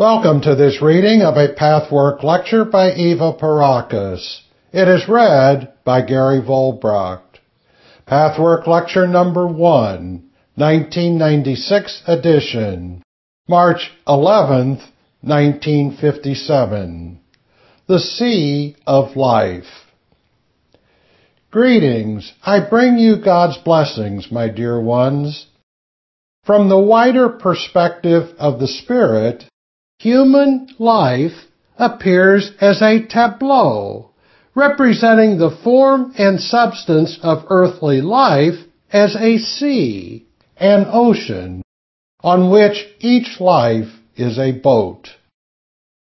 Welcome to this reading of a Pathwork lecture by Eva Pierrakos. It is read by Gary Volbracht. Pathwork lecture number 1, 1996 edition, March 11th, 1957. The Sea of Life. Greetings. I bring you God's blessings, my dear ones. From the wider perspective of the Spirit, human life appears as a tableau, representing the form and substance of earthly life as a sea, an ocean, on which each life is a boat.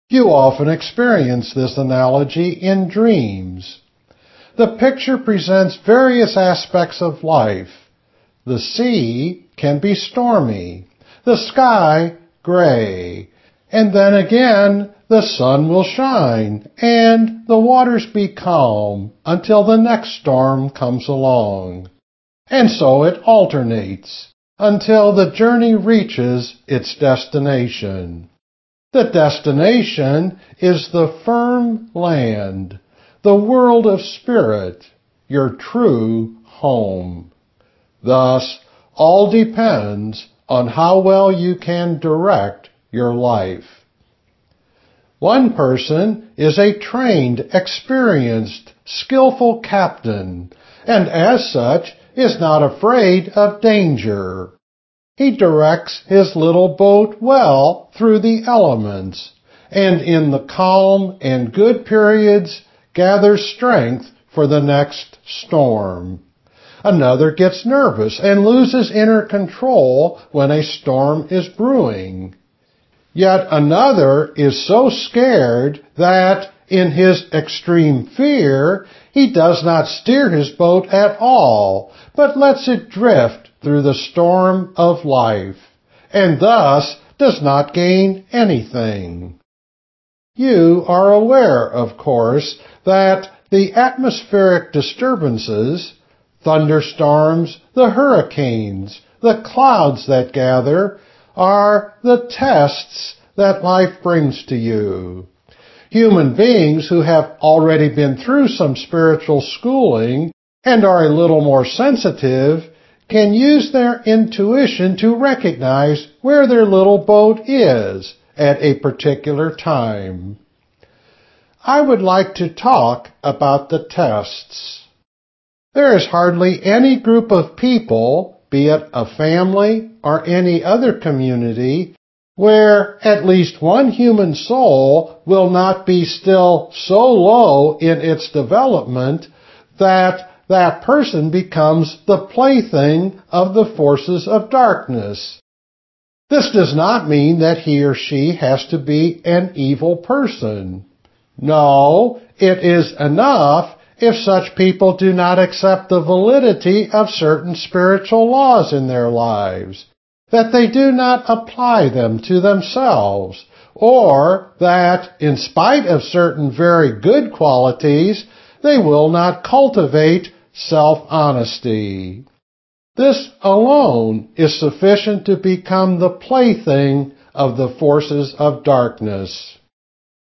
You often experience this analogy in dreams. The picture presents various aspects of life. The sea can be stormy, the sky gray, and then again the sun will shine and the waters be calm until the next storm comes along. And so it alternates until the journey reaches its destination. The destination is the firm land the world of spirit, your true home. Thus, all depends on how well you can direct your life. One person is a trained, experienced, skillful captain, and as such is not afraid of danger. He directs his little boat well through the elements, and in the calm and good periods gathers strength for the next storm. Another gets nervous and loses inner control when a storm is brewing. Yet another is so scared that in his extreme fear, he does not steer his boat at all, but lets it drift through the storm of life, and thus does not gain anything. You are aware, of course, that the atmospheric disturbances, thunderstorms, the hurricanes, the clouds that gather, are the tests that life brings to you. Human beings who have already been through some spiritual schooling and are a little more sensitive can use their intuition to recognize where their little boat is at a particular time. I would like to talk about the tests. There is hardly any group of people, be it a family or any other community, where at least one human soul will not be still so low in its development that that person becomes the plaything of the forces of darkness. This does not mean that he or she has to be an evil person. No, it is enough if such people do not accept the validity of certain spiritual laws in their lives, that they do not apply them to themselves, or that, in spite of certain very good qualities, they will not cultivate self-honesty. This alone is sufficient to become the plaything of the forces of darkness.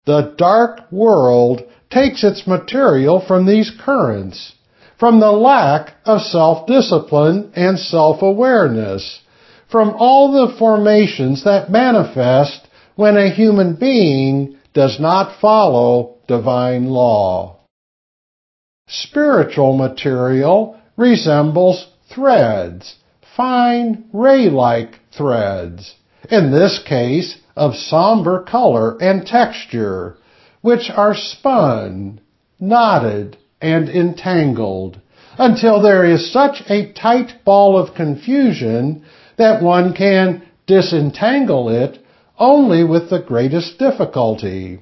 The dark world takes its material from these currents, from the lack of self-discipline and self-awareness, from all the formations that manifest when a human being does not follow divine law. Spiritual material resembles threads, fine ray-like threads, in this case of somber color and texture, which are spun, knotted, and entangled, until there is such a tight ball of confusion that one can disentangle it only with the greatest difficulty.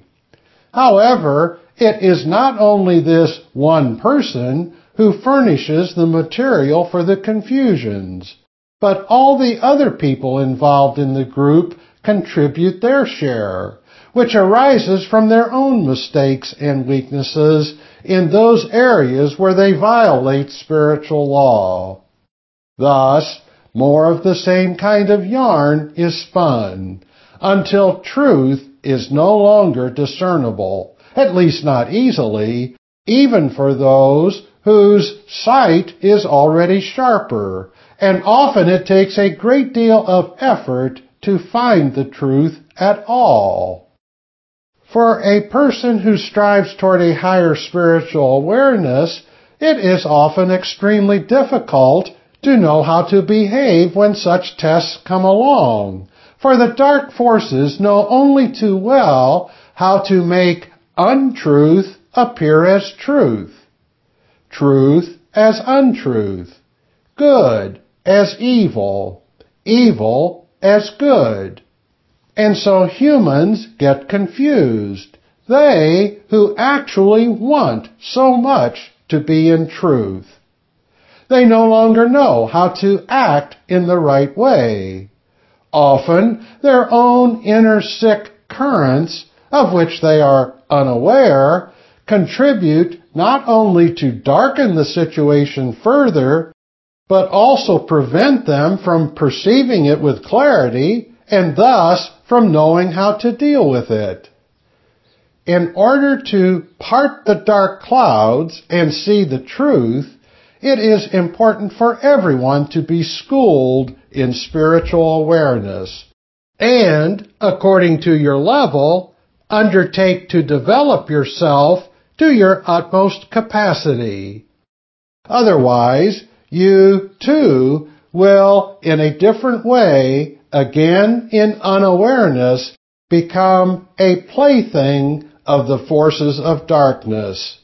However, it is not only this one person who furnishes the material for the confusions, but all the other people involved in the group contribute their share, which arises from their own mistakes and weaknesses in those areas where they violate spiritual law. Thus, more of the same kind of yarn is spun until truth is no longer discernible, at least not easily, even for those whose sight is already sharper, and often it takes a great deal of effort to find the truth at all. For a person who strives toward a higher spiritual awareness, it is often extremely difficult to know how to behave when such tests come along. For the dark forces know only too well how to make untruth appear as truth, truth as untruth, good as evil, evil as good. And so humans get confused. They who actually want so much to be in truth. They no longer know how to act in the right way. Often their own inner sick currents, of which they are unaware, contribute not only to darken the situation further, but also prevent them from perceiving it with clarity and thus from knowing how to deal with it. In order to part the dark clouds and see the truth, it is important for everyone to be schooled in spiritual awareness and, according to your level, undertake to develop yourself to your utmost capacity. Otherwise, you too will, in a different way, again in unawareness, become a plaything of the forces of darkness.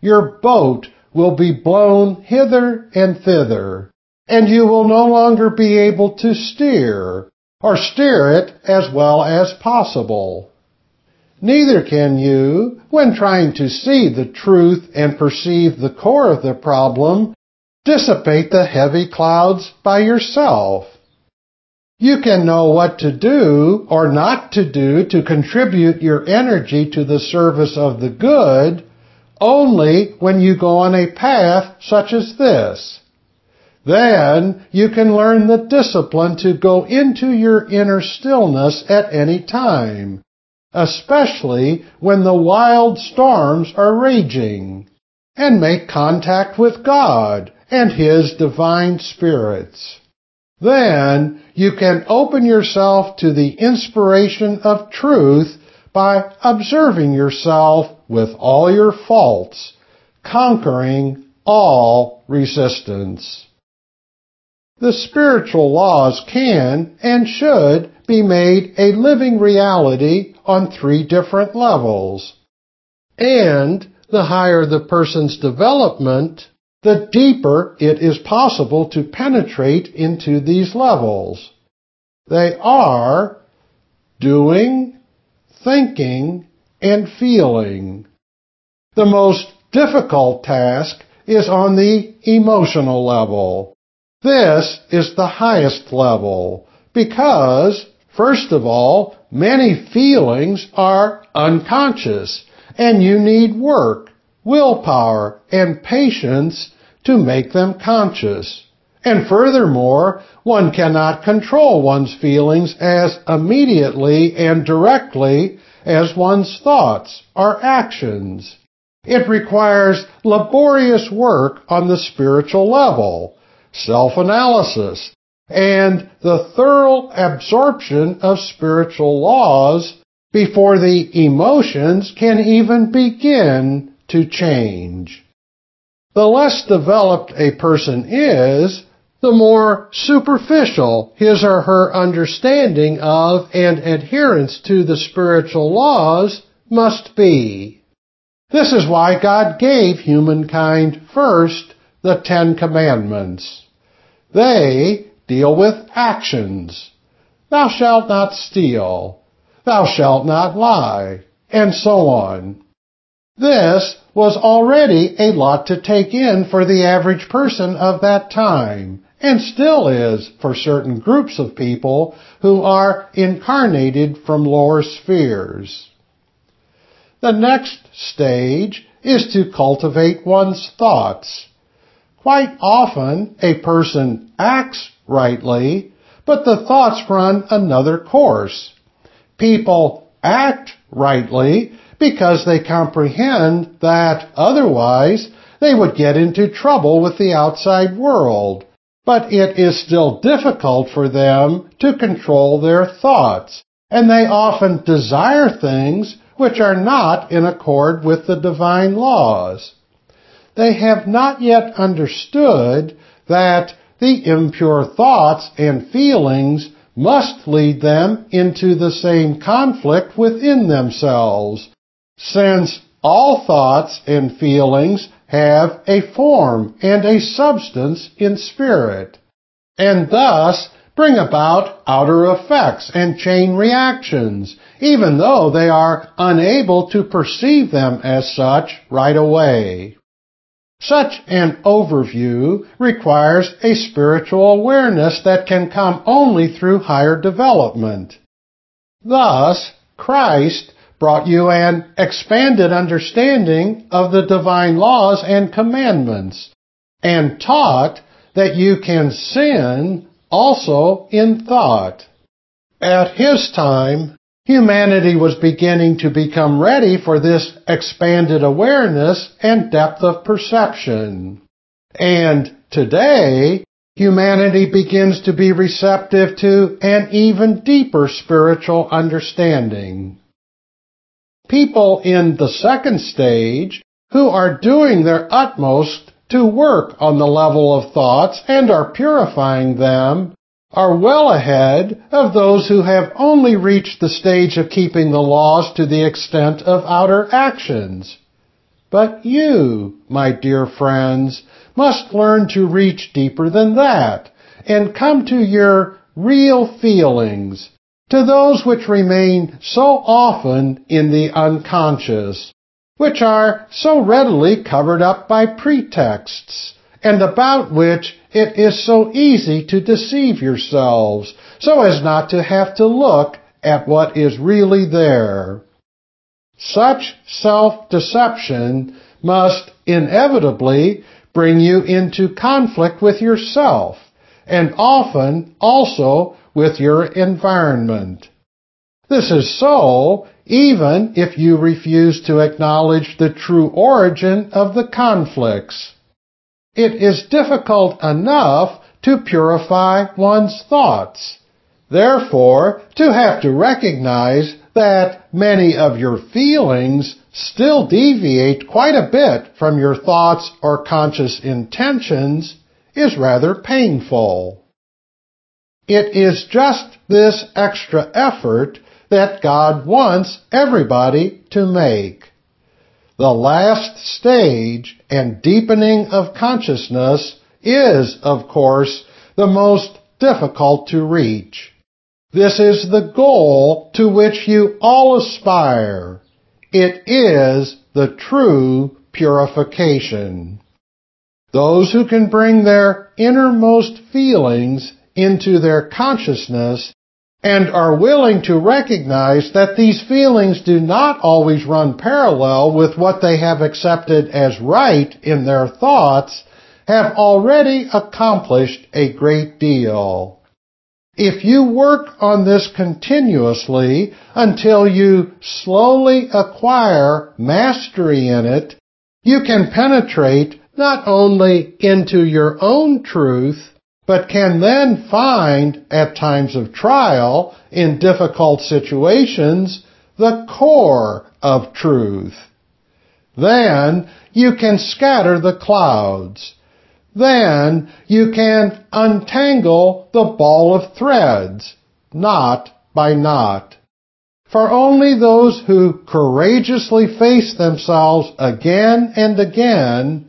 Your boat will be blown hither and thither, and you will no longer be able to steer, or steer it as well as possible. Neither can you, when trying to see the truth and perceive the core of the problem, dissipate the heavy clouds by yourself. You can know what to do or not to do to contribute your energy to the service of the good only when you go on a path such as this. Then you can learn the discipline to go into your inner stillness at any time, especially when the wild storms are raging, and make contact with God and His divine spirits. Then you can open yourself to the inspiration of truth by observing yourself with all your faults, conquering all resistance. The spiritual laws can and should be made a living reality on three different levels. And the higher the person's development, the deeper it is possible to penetrate into these levels. They are doing, thinking, and feeling. The most difficult task is on the emotional level. This is the highest level because, first of all, many feelings are unconscious and you need work, willpower, and patience to make them conscious. And furthermore, one cannot control one's feelings as immediately and directly as one's thoughts or actions. It requires laborious work on the spiritual level, self-analysis, and the thorough absorption of spiritual laws before the emotions can even begin to change. The less developed a person is, the more superficial his or her understanding of and adherence to the spiritual laws must be. This is why God gave humankind first the Ten Commandments. They deal with actions. Thou shalt not steal. Thou shalt not lie. And so on. This was already a lot to take in for the average person of that time and still is for certain groups of people who are incarnated from lower spheres. The next stage is to cultivate one's thoughts. Quite often, a person acts rightly, but the thoughts run another course. People act rightly because they comprehend that otherwise they would get into trouble with the outside world. But it is still difficult for them to control their thoughts, and they often desire things which are not in accord with the divine laws. They have not yet understood that the impure thoughts and feelings must lead them into the same conflict within themselves, since all thoughts and feelings have a form and a substance in spirit, and thus bring about outer effects and chain reactions, even though they are unable to perceive them as such right away. Such an overview requires a spiritual awareness that can come only through higher development. Thus, Christ brought you an expanded understanding of the divine laws and commandments, and taught that you can sin also in thought. At his time, humanity was beginning to become ready for this expanded awareness and depth of perception. And today, humanity begins to be receptive to an even deeper spiritual understanding. People in the second stage who are doing their utmost to work on the level of thoughts and are purifying them are well ahead of those who have only reached the stage of keeping the laws to the extent of outer actions. But you, my dear friends, must learn to reach deeper than that and come to your real feelings, to those which remain so often in the unconscious which are so readily covered up by pretexts, and about which it is so easy to deceive yourselves, so as not to have to look at what is really there. Such self-deception must inevitably bring you into conflict with yourself, and often also with your environment. This is so even if you refuse to acknowledge the true origin of the conflicts. It is difficult enough to purify one's thoughts. Therefore, to have to recognize that many of your feelings still deviate quite a bit from your thoughts or conscious intentions is rather painful. It is just this extra effort that God wants everybody to make. The last stage and deepening of consciousness is, of course, the most difficult to reach. This is the goal to which you all aspire. It is the true purification. Those who can bring their innermost feelings into their consciousness and are willing to recognize that these feelings do not always run parallel with what they have accepted as right in their thoughts, have already accomplished a great deal. If you work on this continuously until you slowly acquire mastery in it, you can penetrate not only into your own truth, but can then find, at times of trial, in difficult situations, the core of truth. Then you can scatter the clouds. Then you can untangle the ball of threads, knot by knot. For only those who courageously face themselves again and again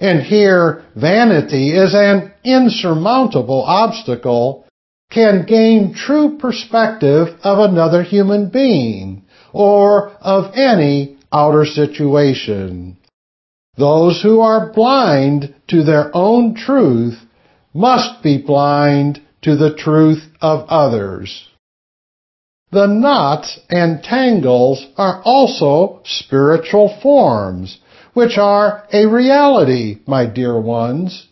and here vanity is an insurmountable obstacle, can gain true perspective of another human being or of any outer situation. Those who are blind to their own truth must be blind to the truth of others. The knots and tangles are also spiritual forms which are a reality, my dear ones.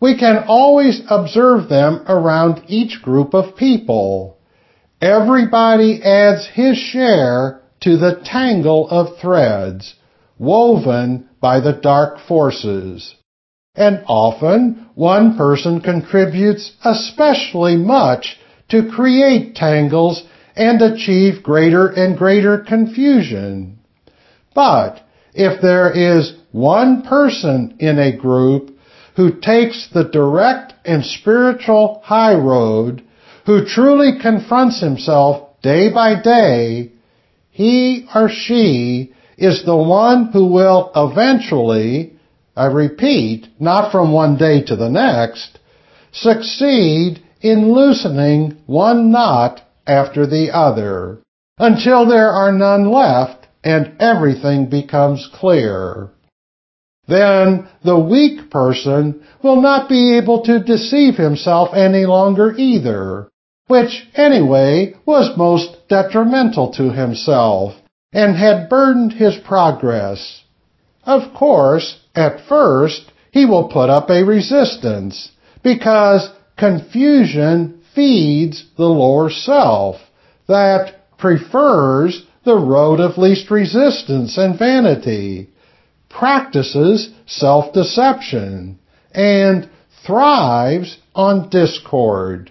We can always observe them around each group of people. everybody adds his share to the tangle of threads woven by the dark forces. And often one person contributes especially much to create tangles and achieve greater and greater confusion. But if there is one person in a group who takes the direct and spiritual high road, who truly confronts himself day by day, he or she is the one who will eventually, I repeat, not from one day to the next, succeed in loosening one knot after the other. Until there are none left and everything becomes clear. Then the weak person will not be able to deceive himself any longer either, which anyway was most detrimental to himself and had burdened his progress. Of course, at first, he will put up a resistance because confusion feeds the lower self that prefers the road of least resistance and vanity, practices self-deception, and thrives on discord.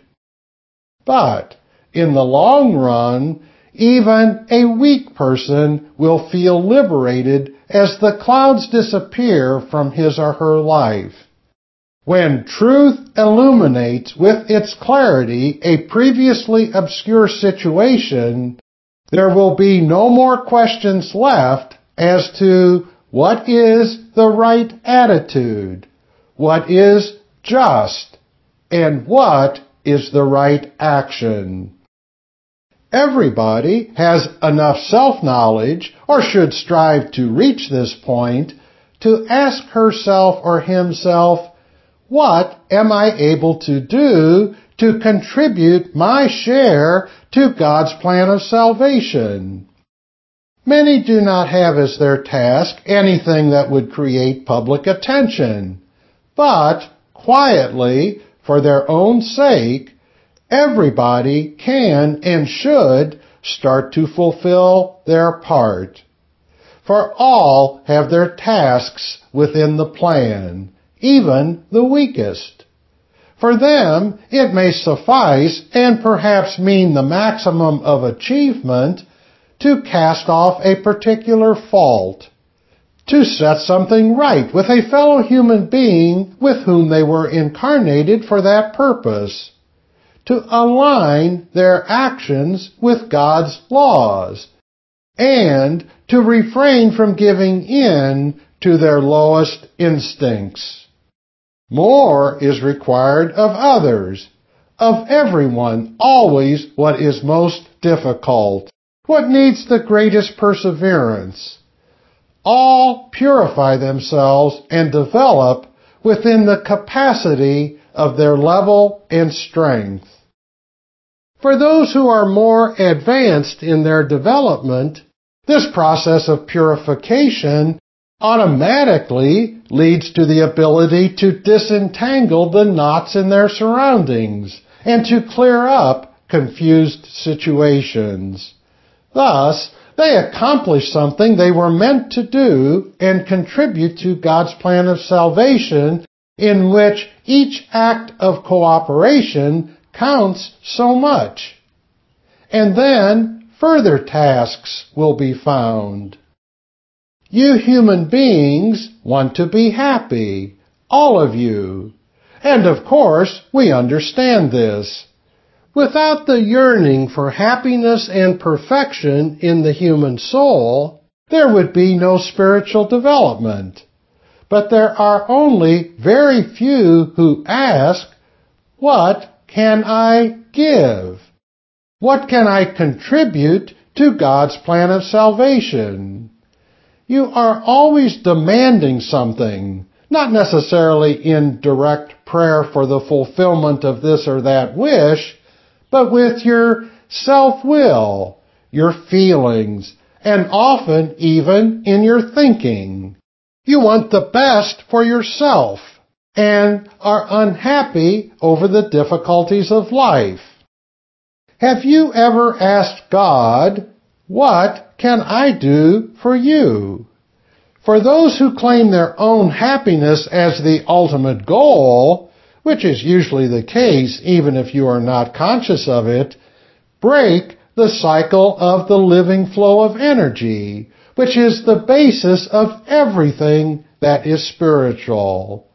But in the long run, even a weak person will feel liberated as the clouds disappear from his or her life. When truth illuminates with its clarity a previously obscure situation, there will be no more questions left as to what is the right attitude, what is just, and what is the right action. Everybody has enough self-knowledge, or should strive to reach this point, to ask herself or himself, what am I able to do to contribute my share to God's plan of salvation? Many do not have as their task anything that would create public attention, but quietly, for their own sake, everybody can and should start to fulfill their part. For all have their tasks within the plan, even the weakest. For them, it may suffice and perhaps mean the maximum of achievement to cast off a particular fault, to set something right with a fellow human being with whom they were incarnated for that purpose, to align their actions with God's laws, and to refrain from giving in to their lowest instincts. More is required of others, of everyone, always what is most difficult, what needs the greatest perseverance. All purify themselves and develop within the capacity of their level and strength. For those who are more advanced in their development, this process of purification automatically leads to the ability to disentangle the knots in their surroundings and to clear up confused situations. Thus, they accomplish something they were meant to do and contribute to God's plan of salvation in which each act of cooperation counts so much. And then further tasks will be found. You human beings want to be happy. All of you. And of course, we understand this. Without the yearning for happiness and perfection in the human soul, there would be no spiritual development. But there are only very few who ask, what can I give? What can I contribute to God's plan of salvation? You are always demanding something, not necessarily in direct prayer for the fulfillment of this or that wish, but with your self-will, your feelings, and often even in your thinking. You want the best for yourself and are unhappy over the difficulties of life. Have you ever asked God, what can I do for you? For those who claim their own happiness as the ultimate goal, which is usually the case even if you are not conscious of it, break the cycle of the living flow of energy, which is the basis of everything that is spiritual.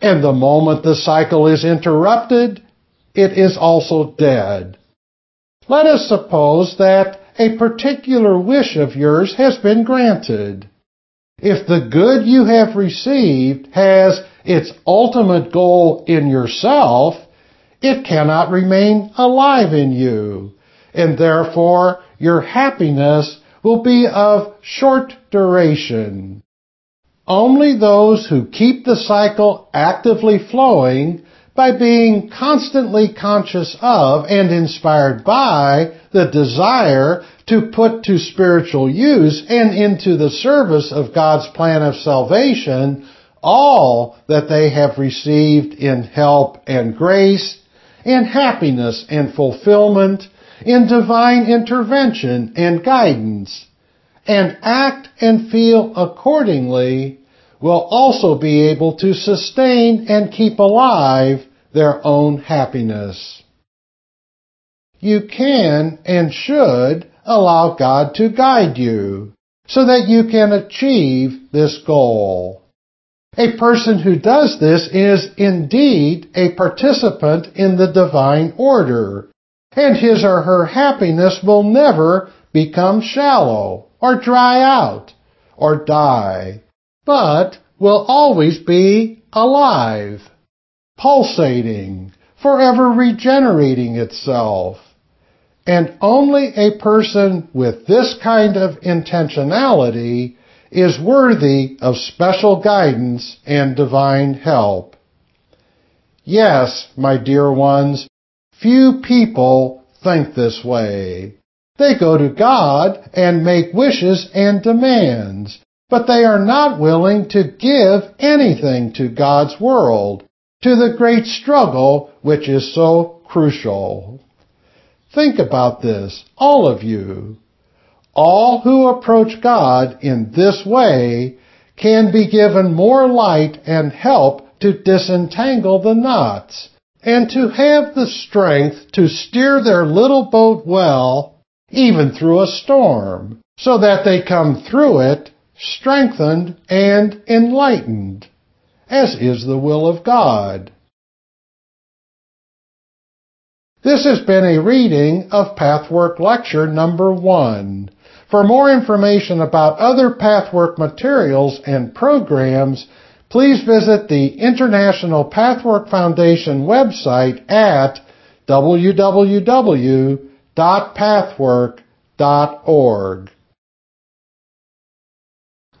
And the moment the cycle is interrupted, it is also dead. Let us suppose that a particular wish of yours has been granted. If the good you have received has its ultimate goal in yourself, it cannot remain alive in you, and therefore your happiness will be of short duration. Only those who keep the cycle actively flowing by being constantly conscious of and inspired by the desire to put to spiritual use and into the service of God's plan of salvation all that they have received in help and grace, in happiness and fulfillment, in divine intervention and guidance, and act and feel accordingly will also be able to sustain and keep alive their own happiness. You can and should allow God to guide you so that you can achieve this goal. A person who does this is indeed a participant in the divine order, and his or her happiness will never become shallow or dry out or die but will always be alive, pulsating, forever regenerating itself. And only a person with this kind of intentionality is worthy of special guidance and divine help. Yes, my dear ones, few people think this way. They go to God and make wishes and demands, but they are not willing to give anything to God's world, to the great struggle which is so crucial. Think about this, all of you. All who approach God in this way can be given more light and help to disentangle the knots and to have the strength to steer their little boat well, even through a storm, so that they come through it strengthened, and enlightened, as is the will of God. This has been a reading of Pathwork Lecture number one. For more information about other Pathwork materials and programs, please visit the International Pathwork Foundation website at www.pathwork.org.